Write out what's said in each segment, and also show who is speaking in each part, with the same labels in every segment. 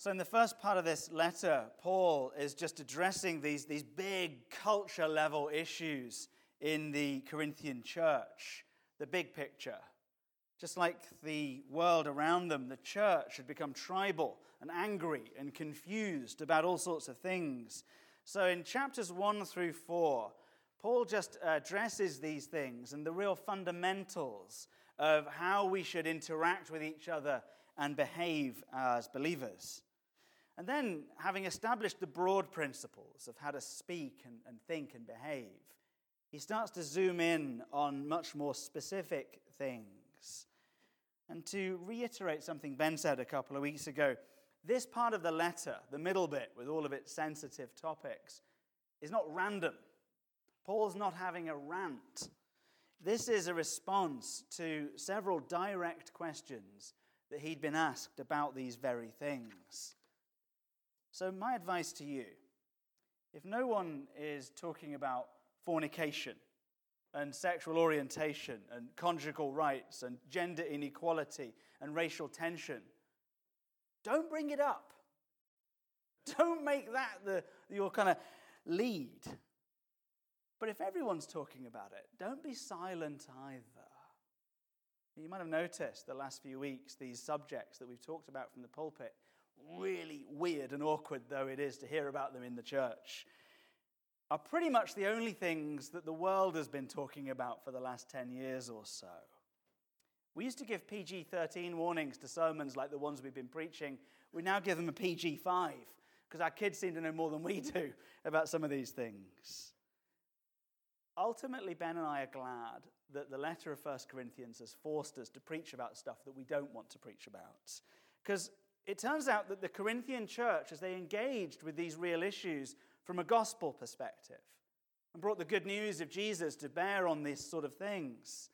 Speaker 1: So, in the first part of this letter, Paul is just addressing these, these big culture level issues in the Corinthian church, the big picture. Just like the world around them, the church had become tribal and angry and confused about all sorts of things. So, in chapters 1 through 4, Paul just addresses these things and the real fundamentals of how we should interact with each other and behave as believers. And then, having established the broad principles of how to speak and, and think and behave, he starts to zoom in on much more specific things. And to reiterate something Ben said a couple of weeks ago, this part of the letter, the middle bit with all of its sensitive topics, is not random. Paul's not having a rant. This is a response to several direct questions that he'd been asked about these very things. So, my advice to you if no one is talking about fornication and sexual orientation and conjugal rights and gender inequality and racial tension, don't bring it up. Don't make that the, your kind of lead. But if everyone's talking about it, don't be silent either. You might have noticed the last few weeks these subjects that we've talked about from the pulpit really weird and awkward though it is to hear about them in the church, are pretty much the only things that the world has been talking about for the last 10 years or so. We used to give PG 13 warnings to sermons like the ones we've been preaching. We now give them a PG 5 because our kids seem to know more than we do about some of these things. Ultimately, Ben and I are glad that the letter of 1 Corinthians has forced us to preach about stuff that we don't want to preach about. Because it turns out that the Corinthian church, as they engaged with these real issues from a gospel perspective and brought the good news of Jesus to bear on these sort of things,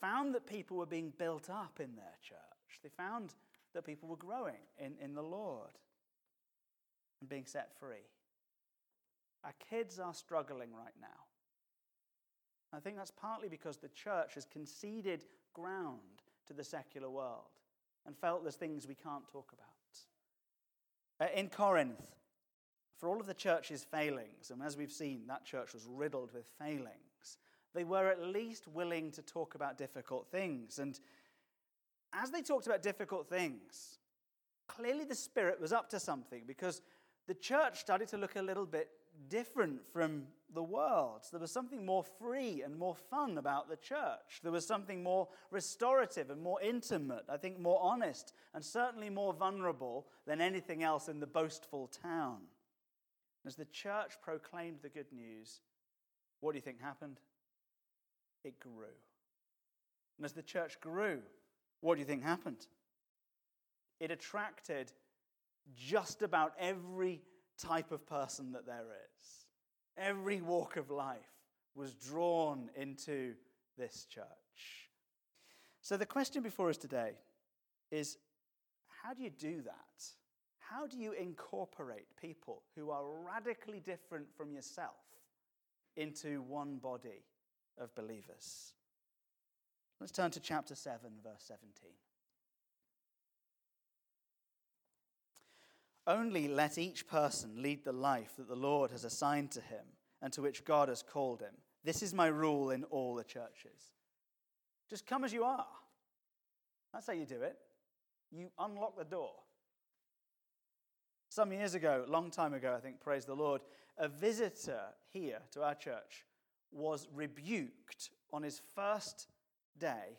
Speaker 1: found that people were being built up in their church. They found that people were growing in, in the Lord and being set free. Our kids are struggling right now. I think that's partly because the church has conceded ground to the secular world and felt there's things we can't talk about. Uh, in Corinth, for all of the church's failings, and as we've seen, that church was riddled with failings, they were at least willing to talk about difficult things. And as they talked about difficult things, clearly the Spirit was up to something because the church started to look a little bit different from the world. There was something more free and more fun about the church. There was something more restorative and more intimate, I think more honest, and certainly more vulnerable than anything else in the boastful town. As the church proclaimed the good news, what do you think happened? It grew. And as the church grew, what do you think happened? It attracted just about every type of person that there is. Every walk of life was drawn into this church. So, the question before us today is how do you do that? How do you incorporate people who are radically different from yourself into one body of believers? Let's turn to chapter 7, verse 17. Only let each person lead the life that the Lord has assigned to him and to which God has called him. This is my rule in all the churches. Just come as you are. That's how you do it. You unlock the door. Some years ago, long time ago, I think, praise the Lord, a visitor here to our church was rebuked on his first day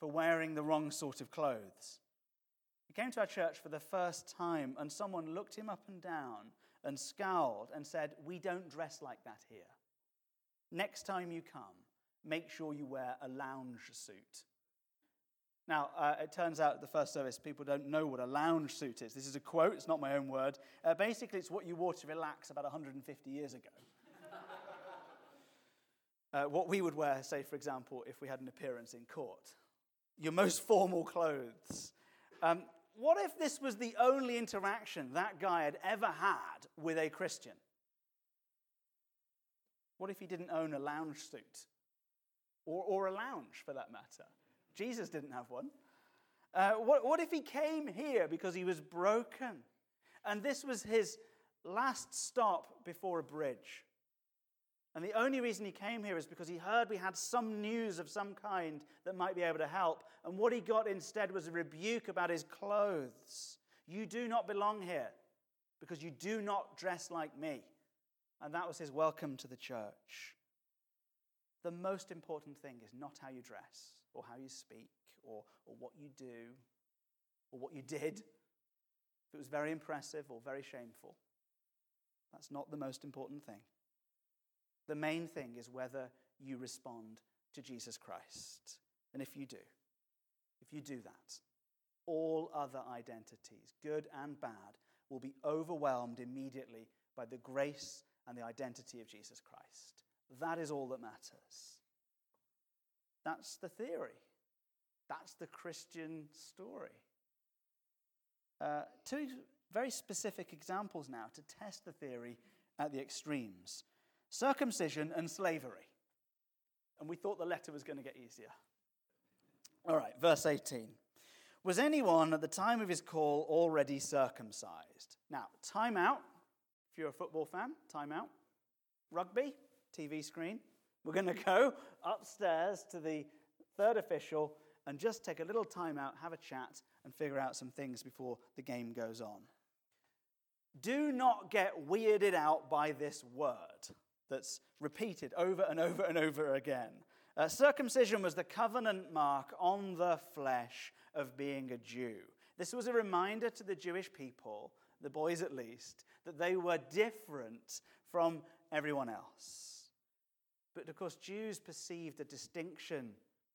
Speaker 1: for wearing the wrong sort of clothes. He came to our church for the first time, and someone looked him up and down and scowled and said, We don't dress like that here. Next time you come, make sure you wear a lounge suit. Now, uh, it turns out at the first service, people don't know what a lounge suit is. This is a quote, it's not my own word. Uh, basically, it's what you wore to relax about 150 years ago. uh, what we would wear, say, for example, if we had an appearance in court. Your most formal clothes. Um, what if this was the only interaction that guy had ever had with a Christian? What if he didn't own a lounge suit? Or, or a lounge, for that matter? Jesus didn't have one. Uh, what, what if he came here because he was broken And this was his last stop before a bridge. And the only reason he came here is because he heard we had some news of some kind that might be able to help. And what he got instead was a rebuke about his clothes. You do not belong here because you do not dress like me. And that was his welcome to the church. The most important thing is not how you dress or how you speak or, or what you do or what you did. If it was very impressive or very shameful, that's not the most important thing. The main thing is whether you respond to Jesus Christ. And if you do, if you do that, all other identities, good and bad, will be overwhelmed immediately by the grace and the identity of Jesus Christ. That is all that matters. That's the theory. That's the Christian story. Uh, two very specific examples now to test the theory at the extremes circumcision and slavery. And we thought the letter was going to get easier. All right, verse 18. Was anyone at the time of his call already circumcised? Now, time out. If you're a football fan, time out. Rugby, TV screen. We're going to go upstairs to the third official and just take a little time out, have a chat, and figure out some things before the game goes on. Do not get weirded out by this word that's repeated over and over and over again. Uh, circumcision was the covenant mark on the flesh of being a Jew. This was a reminder to the Jewish people, the boys at least, that they were different from everyone else. But of course, Jews perceived a distinction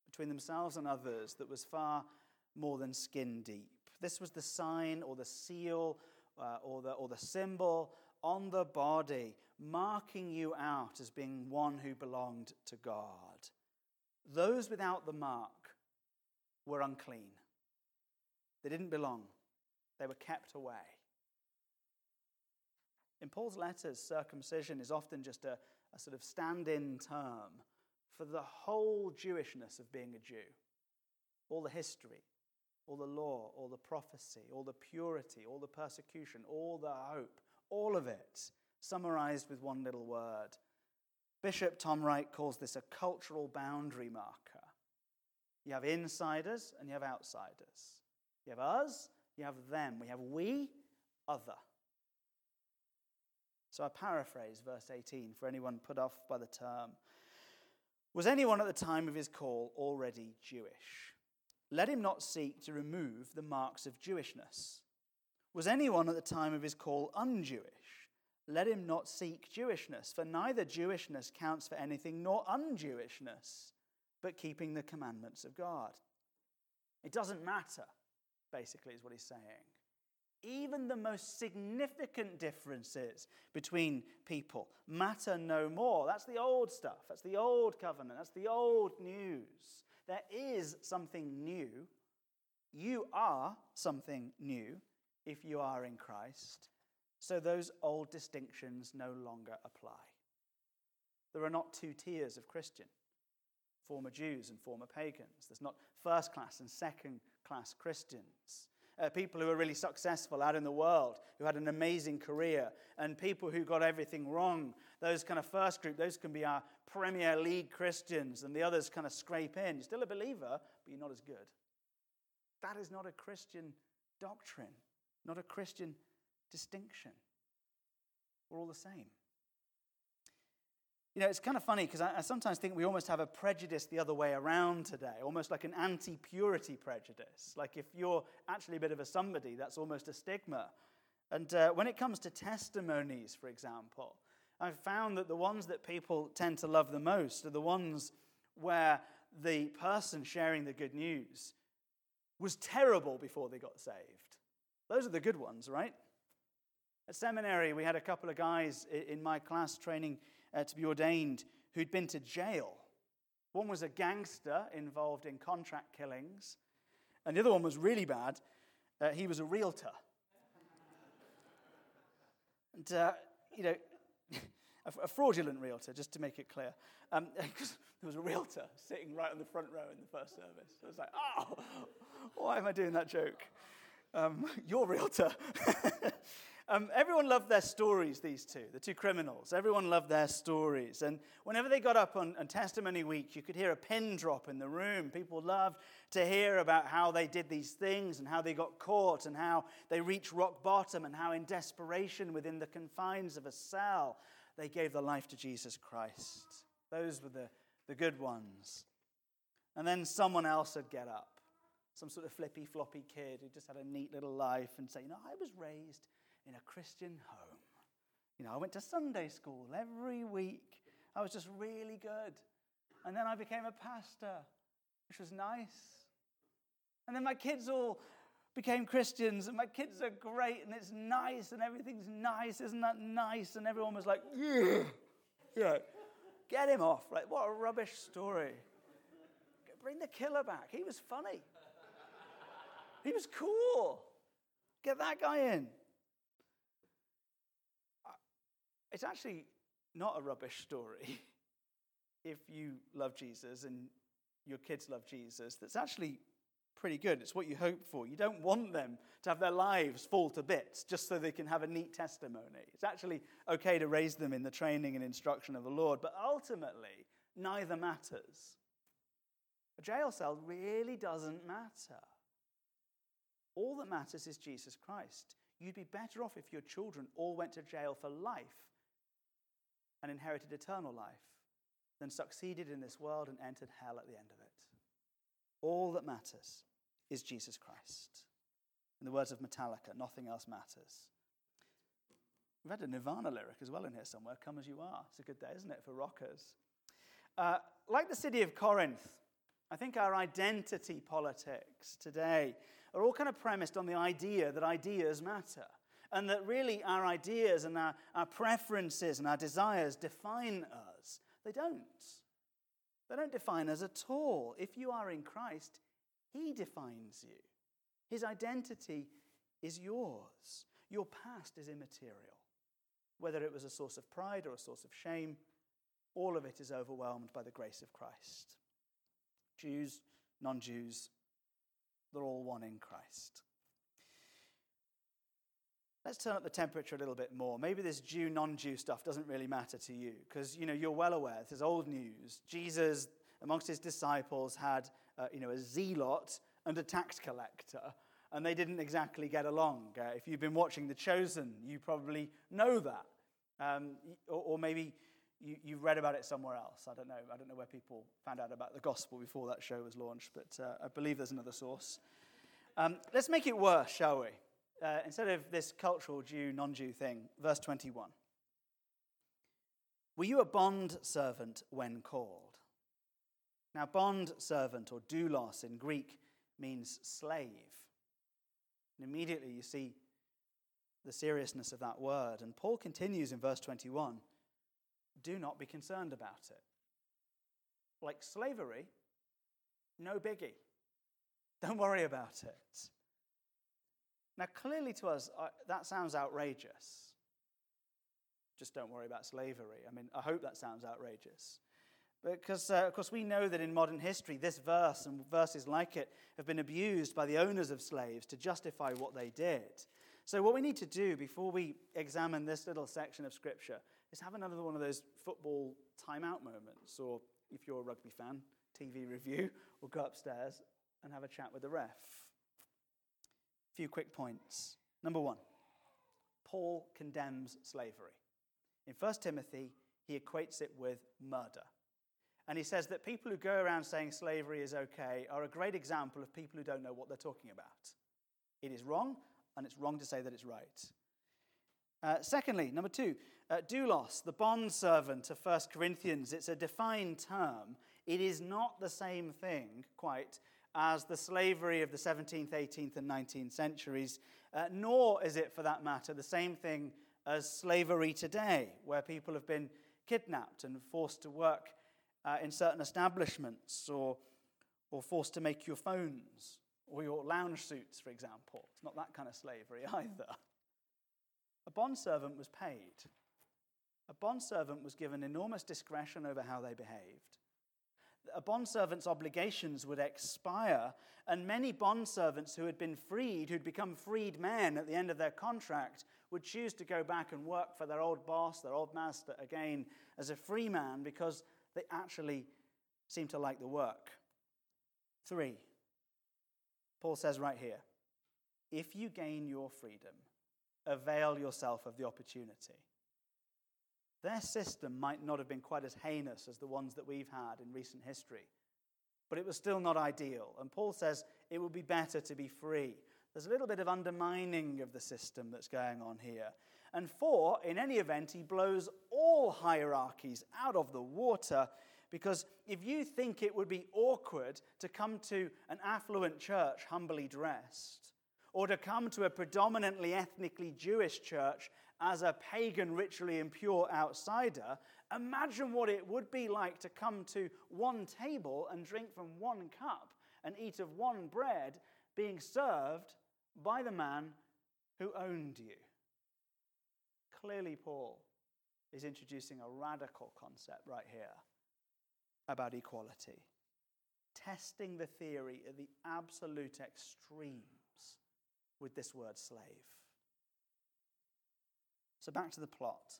Speaker 1: between themselves and others that was far more than skin deep. This was the sign or the seal uh, or, the, or the symbol on the body, marking you out as being one who belonged to God. Those without the mark were unclean. They didn't belong, they were kept away. In Paul's letters, circumcision is often just a, a sort of stand in term for the whole Jewishness of being a Jew. All the history, all the law, all the prophecy, all the purity, all the persecution, all the hope, all of it summarized with one little word. Bishop Tom Wright calls this a cultural boundary marker. You have insiders and you have outsiders. You have us, you have them. We have we, other. So I paraphrase verse 18 for anyone put off by the term. Was anyone at the time of his call already Jewish? Let him not seek to remove the marks of Jewishness. Was anyone at the time of his call unJewish? Let him not seek Jewishness, for neither Jewishness counts for anything nor unJewishness, but keeping the commandments of God. It doesn't matter basically, is what he's saying. Even the most significant differences between people matter no more. That's the old stuff. That's the old covenant. That's the old news. There is something new. You are something new if you are in Christ. So those old distinctions no longer apply. There are not two tiers of Christian former Jews and former pagans. There's not first class and second class Christians. Uh, people who are really successful out in the world, who had an amazing career, and people who got everything wrong. Those kind of first group, those can be our Premier League Christians, and the others kind of scrape in. You're still a believer, but you're not as good. That is not a Christian doctrine, not a Christian distinction. We're all the same. You know, it's kind of funny because I, I, sometimes think we almost have a prejudice the other way around today, almost like an anti purity prejudice. Like if you're actually a bit of a somebody, that's almost a stigma. And uh, when it comes to testimonies, for example, I've found that the ones that people tend to love the most are the ones where the person sharing the good news was terrible before they got saved. Those are the good ones, right? At seminary, we had a couple of guys in my class training uh, to be ordained who'd been to jail. One was a gangster involved in contract killings, and the other one was really bad. Uh, he was a realtor. and, uh, you know, a, fraudulent realtor, just to make it clear. Um, because there was a realtor sitting right on the front row in the first service. I was like, oh, why am I doing that joke? Um, your realtor. Um, everyone loved their stories, these two, the two criminals. Everyone loved their stories. And whenever they got up on, on, Testimony Week, you could hear a pin drop in the room. People loved to hear about how they did these things and how they got caught and how they reached rock bottom and how, in desperation within the confines of a cell, they gave their life to Jesus Christ. Those were the, the good ones. And then someone else would get up, some sort of flippy floppy kid who just had a neat little life and say, You know, I was raised in a Christian home. You know, I went to Sunday school every week. I was just really good. And then I became a pastor, which was nice. And then my kids all became Christians, and my kids are great, and it's nice, and everything's nice. Isn't that nice? And everyone was like, yeah. Yeah. Get him off. Like, what a rubbish story. Bring the killer back. He was funny. He was cool. Get that guy in. It's actually not a rubbish story if you love Jesus and your kids love Jesus. That's actually pretty good. It's what you hope for. You don't want them to have their lives fall to bits just so they can have a neat testimony. It's actually okay to raise them in the training and instruction of the Lord, but ultimately, neither matters. A jail cell really doesn't matter. All that matters is Jesus Christ. You'd be better off if your children all went to jail for life and inherited eternal life than succeeded in this world and entered hell at the end of it. All that matters is Jesus Christ. In the words of Metallica, nothing else matters. We've had a Nirvana lyric as well in here somewhere Come as you are. It's a good day, isn't it, for rockers? Uh, like the city of Corinth, I think our identity politics today are all kind of premised on the idea that ideas matter and that really our ideas and our, our preferences and our desires define us. They don't. They don't define us at all. If you are in Christ, He defines you. His identity is yours. Your past is immaterial. Whether it was a source of pride or a source of shame, all of it is overwhelmed by the grace of Christ. Jews, non Jews, they're all one in Christ. Let's turn up the temperature a little bit more. Maybe this Jew, non-Jew stuff doesn't really matter to you because you know you're well aware. This is old news. Jesus, amongst his disciples, had uh, you know a zealot and a tax collector, and they didn't exactly get along. Uh, if you've been watching The Chosen, you probably know that, um, or, or, maybe you, you read about it somewhere else. I don't know. I don't know where people found out about the gospel before that show was launched, but uh, I believe there's another source. Um, let's make it worse, shall we? uh, instead of this cultural Jew, non Jew thing, verse 21. Were you a bond servant when called? Now, bond servant or doulos in Greek means slave. And immediately you see the seriousness of that word. And Paul continues in verse 21 do not be concerned about it. Like slavery, no biggie. Don't worry about it. Now, clearly to us, that sounds outrageous. Just don't worry about slavery. I mean, I hope that sounds outrageous. Because, uh, of course, we know that in modern history, this verse and verses like it have been abused by the owners of slaves to justify what they did. So, what we need to do before we examine this little section of Scripture is have another one of those football timeout moments, or if you're a rugby fan, TV review, or go upstairs and have a chat with the ref A few quick points. Number one, Paul condemns slavery. In 1 Timothy, he equates it with murder. And he says that people who go around saying slavery is okay are a great example of people who don't know what they're talking about. It is wrong, and it's wrong to say that it's right. Uh, secondly, number two, uh, doulos, the bond servant of 1 Corinthians, it's a defined term. It is not the same thing, quite, as the slavery of the 17th, 18th, and 19th centuries, uh, nor is it, for that matter, the same thing as slavery today, where people have been kidnapped and forced to work uh, in certain establishments or, or forced to make your phones or your lounge suits, for example. It's not that kind of slavery either. A bondservant was paid. A bondservant was given enormous discretion over how they behaved. a bondservant's obligations would expire, and many bondservants who had been freed, who'd become freed men at the end of their contract, would choose to go back and work for their old boss, their old master, again as a free man because they actually seem to like the work. Three, Paul says right here if you gain your freedom, avail yourself of the opportunity. Their system might not have been quite as heinous as the ones that we've had in recent history, but it was still not ideal. And Paul says it would be better to be free. There's a little bit of undermining of the system that's going on here. And four, in any event, he blows all hierarchies out of the water because if you think it would be awkward to come to an affluent church humbly dressed, or to come to a predominantly ethnically Jewish church as a pagan, ritually impure outsider, imagine what it would be like to come to one table and drink from one cup and eat of one bread being served by the man who owned you. Clearly, Paul is introducing a radical concept right here about equality, testing the theory at the absolute extremes with this word slave. So back to the plot.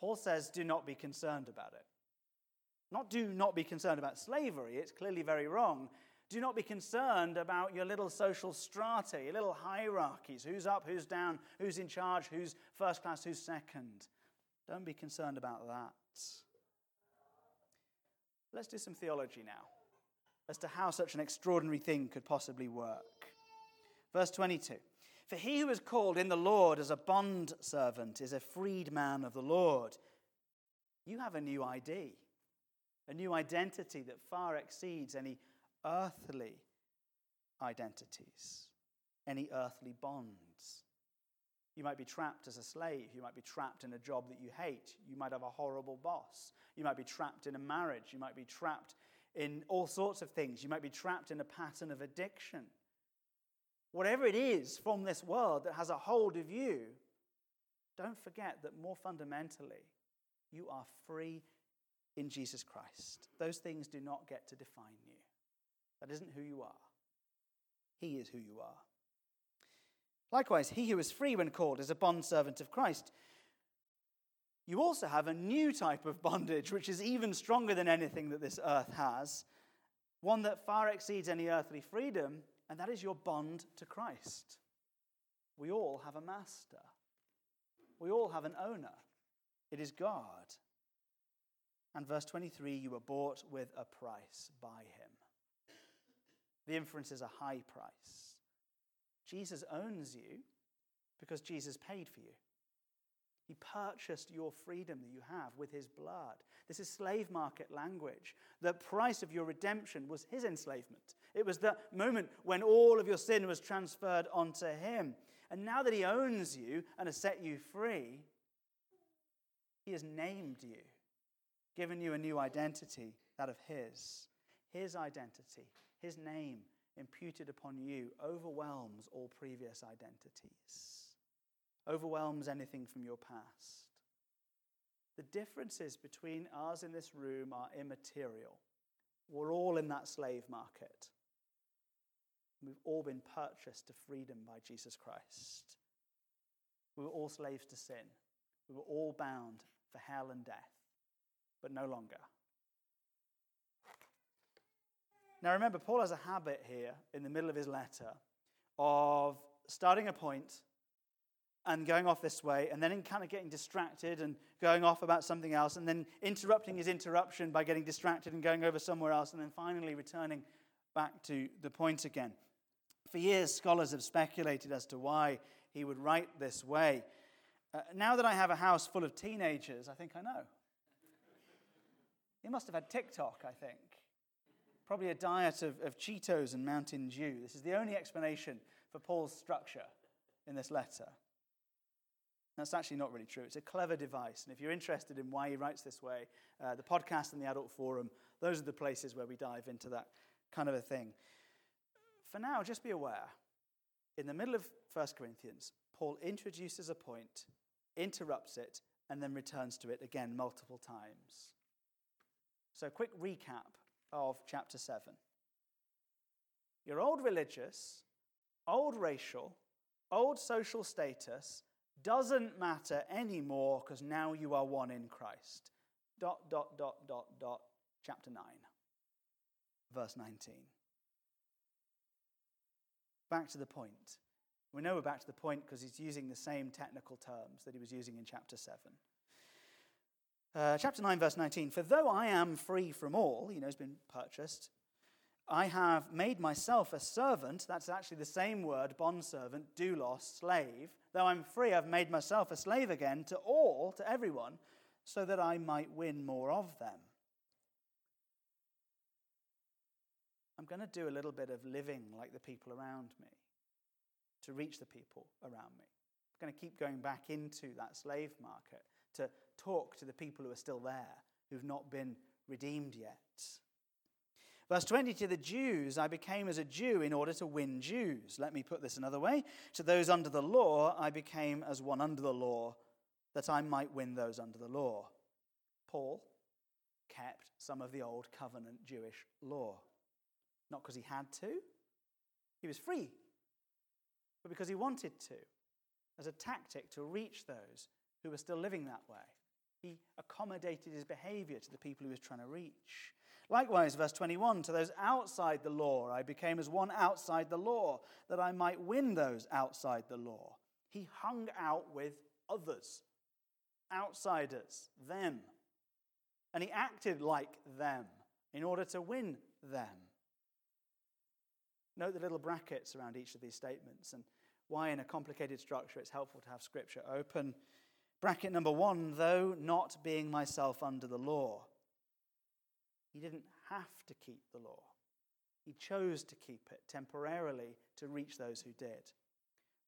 Speaker 1: Paul says, do not be concerned about it. Not do not be concerned about slavery, it's clearly very wrong. Do not be concerned about your little social strata, your little hierarchies who's up, who's down, who's in charge, who's first class, who's second. Don't be concerned about that. Let's do some theology now as to how such an extraordinary thing could possibly work. Verse 22 For he who is called in the Lord as a bond servant is a freed man of the Lord. You have a new ID, a new identity that far exceeds any earthly identities, any earthly bonds. You might be trapped as a slave. You might be trapped in a job that you hate. You might have a horrible boss. You might be trapped in a marriage. You might be trapped in all sorts of things. You might be trapped in a pattern of addiction. Whatever it is from this world that has a hold of you, don't forget that more fundamentally, you are free in Jesus Christ. Those things do not get to define you. That isn't who you are. He is who you are. Likewise, he who is free when called is a bondservant of Christ. You also have a new type of bondage, which is even stronger than anything that this earth has, one that far exceeds any earthly freedom, and that is your bond to Christ. We all have a master, we all have an owner. It is God. And verse 23 you were bought with a price by him. The inference is a high price. Jesus owns you because Jesus paid for you. He purchased your freedom that you have with his blood. This is slave market language. The price of your redemption was his enslavement. It was the moment when all of your sin was transferred onto him. And now that he owns you and has set you free, he has named you, given you a new identity, that of his. His identity, his name, imputed upon you overwhelms all previous identities, overwhelms anything from your past. The differences between us in this room are immaterial. We're all in that slave market. We've all been purchased to freedom by Jesus Christ. We were all slaves to sin. We were all bound for hell and death, but no longer. Now remember, Paul has a habit here in the middle of his letter of starting a point and going off this way, and then kind of getting distracted and going off about something else, and then interrupting his interruption by getting distracted and going over somewhere else, and then finally returning back to the point again. For years, scholars have speculated as to why he would write this way. Uh, now that I have a house full of teenagers, I think I know. He must have had TikTok, I think. Probably a diet of, of Cheetos and Mountain Dew. This is the only explanation for Paul's structure in this letter. That's actually not really true. It's a clever device. And if you're interested in why he writes this way, uh, the podcast and the adult forum, those are the places where we dive into that kind of a thing. For now, just be aware in the middle of 1 Corinthians, Paul introduces a point, interrupts it, and then returns to it again multiple times. So, a quick recap of chapter 7. You're old religious, old racial, old social status doesn't matter anymore because now you are one in Christ. Dot, dot, dot, dot, dot, chapter 9, verse 19. Back to the point. We know we're back to the point because he's using the same technical terms that he was using in chapter 7. Uh, chapter 9, verse 19 For though I am free from all, you know, has been purchased, I have made myself a servant. That's actually the same word, bondservant, doulos, slave. Though I'm free, I've made myself a slave again to all, to everyone, so that I might win more of them. I'm going to do a little bit of living like the people around me to reach the people around me. I'm going to keep going back into that slave market to talk to the people who are still there, who've not been redeemed yet. Verse 20 To the Jews, I became as a Jew in order to win Jews. Let me put this another way. To those under the law, I became as one under the law, that I might win those under the law. Paul kept some of the old covenant Jewish law. Not because he had to, he was free, but because he wanted to, as a tactic to reach those who were still living that way. He accommodated his behavior to the people he was trying to reach. Likewise, verse 21 to those outside the law, I became as one outside the law, that I might win those outside the law. He hung out with others, outsiders, them. And he acted like them in order to win them. Note the little brackets around each of these statements and why, in a complicated structure, it's helpful to have scripture open. Bracket number one, though not being myself under the law. He didn't have to keep the law, he chose to keep it temporarily to reach those who did.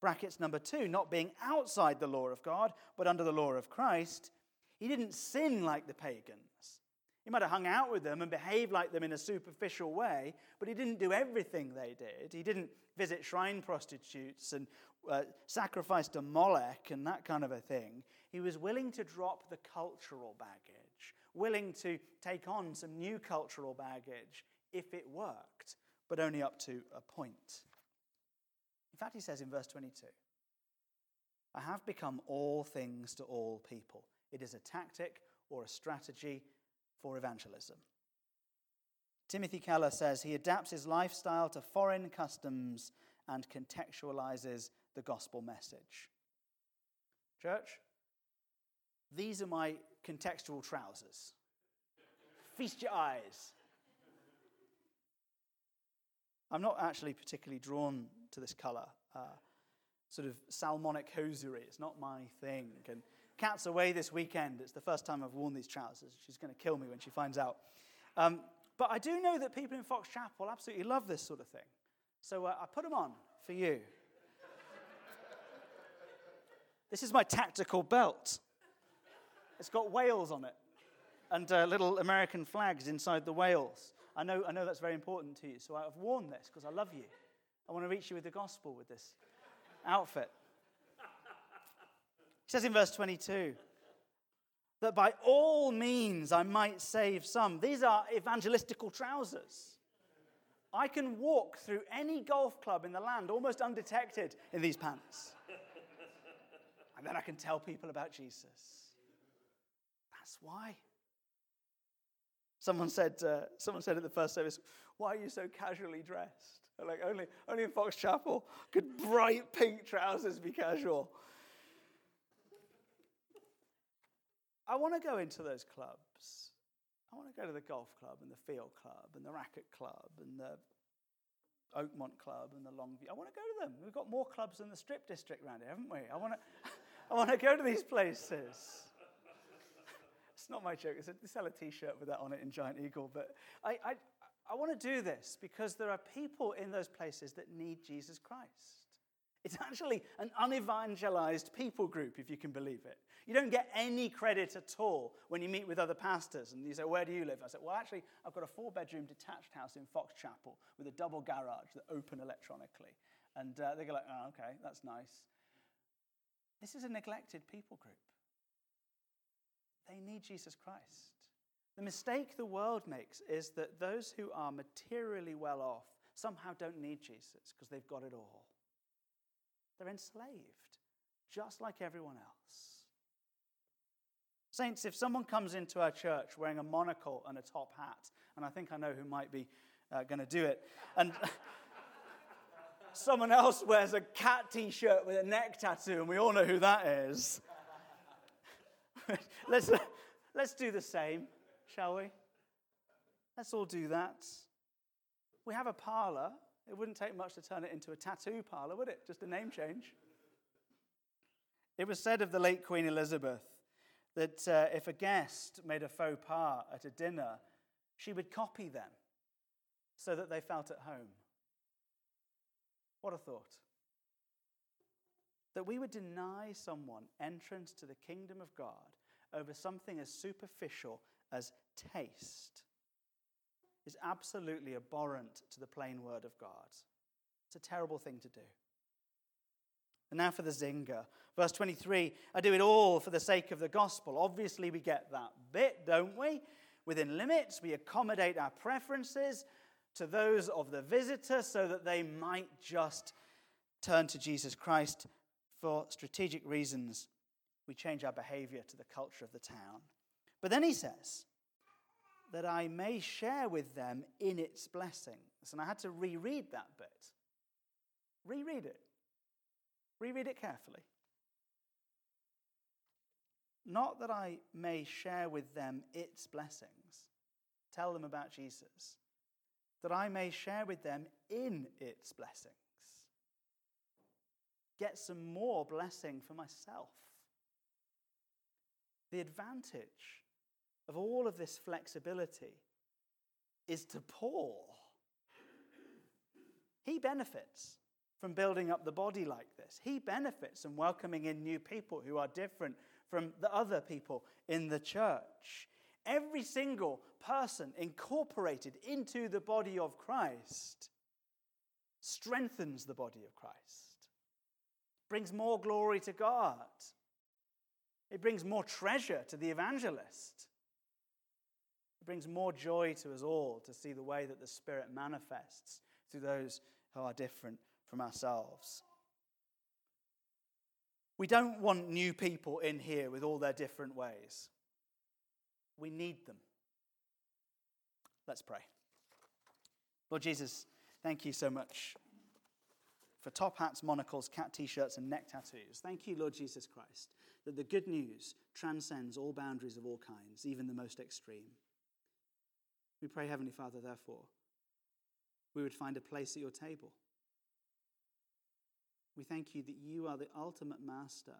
Speaker 1: Brackets number two, not being outside the law of God, but under the law of Christ. He didn't sin like the pagans. He might have hung out with them and behaved like them in a superficial way, but he didn't do everything they did. He didn't visit shrine prostitutes and uh, sacrifice to Molech and that kind of a thing. He was willing to drop the cultural baggage, willing to take on some new cultural baggage if it worked, but only up to a point. In fact, he says in verse 22 I have become all things to all people. It is a tactic or a strategy for evangelism. Timothy Keller says he adapts his lifestyle to foreign customs and contextualizes the gospel message. Church, these are my contextual trousers. Feast your eyes. I'm not actually particularly drawn to this color. Uh, sort of salmonic hosiery. It's not my thing. And Cat's away this weekend. It's the first time I've worn these trousers. She's going to kill me when she finds out. Um, but I do know that people in Fox Chapel absolutely love this sort of thing. So uh, I put them on for you. this is my tactical belt. It's got whales on it and uh, little American flags inside the whales. I know, I know that's very important to you, so I've worn this because I love you. I want to reach you with the gospel with this outfit. Says in verse 22 that by all means I might save some. These are evangelistical trousers. I can walk through any golf club in the land almost undetected in these pants. And then I can tell people about Jesus. That's why. Someone said, uh, someone said at the first service, Why are you so casually dressed? Like, only, only in Fox Chapel could bright pink trousers be casual. I want to go into those clubs. I want to go to the golf club and the field club and the racket club and the Oakmont Club and the Longue Vue. I want to go to them. We've got more clubs than the Strip District around here, haven't we? I want to, I want to go to these places. It's not my joke. It's a, they sell a T-shirt with that on it in Giant Eagle. But I, I, I want to do this because there are people in those places that need Jesus Christ. It's actually an unevangelized people group, if you can believe it. You don't get any credit at all when you meet with other pastors and you say, Where do you live? I said, Well, actually, I've got a four bedroom detached house in Fox Chapel with a double garage that open electronically. And uh, they go, like, Oh, okay, that's nice. This is a neglected people group. They need Jesus Christ. The mistake the world makes is that those who are materially well off somehow don't need Jesus because they've got it all. They're enslaved, just like everyone else. Saints, if someone comes into our church wearing a monocle and a top hat, and I think I know who might be uh, going to do it, and someone else wears a cat t shirt with a neck tattoo, and we all know who that is, let's, let's do the same, shall we? Let's all do that. We have a parlor. It wouldn't take much to turn it into a tattoo parlor, would it? Just a name change. It was said of the late Queen Elizabeth that uh, if a guest made a faux pas at a dinner, she would copy them so that they felt at home. What a thought. That we would deny someone entrance to the kingdom of God over something as superficial as taste is absolutely abhorrent to the plain word of God. It's a terrible thing to do. And now for the zinger. Verse 23 I do it all for the sake of the gospel. Obviously, we get that bit, don't we? Within limits, we accommodate our preferences to those of the visitor so that they might just turn to Jesus Christ for strategic reasons. We change our behavior to the culture of the town. But then he says, that I may share with them in its blessings. And I had to reread that bit. Reread it. Reread it carefully. Not that I may share with them its blessings, tell them about Jesus, that I may share with them in its blessings. Get some more blessing for myself. The advantage of all of this flexibility is to Paul. He benefits from building up the body like this. He benefits from welcoming in new people who are different from the other people in the church. Every single person incorporated into the body of Christ strengthens the body of Christ, brings more glory to God, it brings more treasure to the evangelist. Brings more joy to us all to see the way that the Spirit manifests through those who are different from ourselves. We don't want new people in here with all their different ways. We need them. Let's pray. Lord Jesus, thank you so much for top hats, monocles, cat t shirts, and neck tattoos. Thank you, Lord Jesus Christ, that the good news transcends all boundaries of all kinds, even the most extreme. We pray, Heavenly Father, therefore, we would find a place at your table. We thank you that you are the ultimate master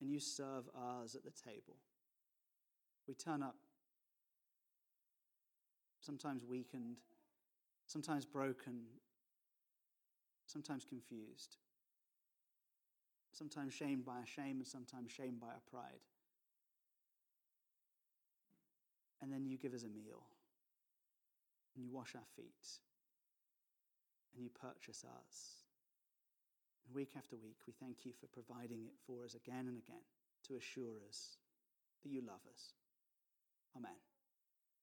Speaker 1: and you serve ours at the table. We turn up, sometimes weakened, sometimes broken, sometimes confused, sometimes shamed by our shame, and sometimes shamed by our pride. And then you give us a meal, and you wash our feet, and you purchase us. And week after week, we thank you for providing it for us again and again to assure us that you love us. Amen.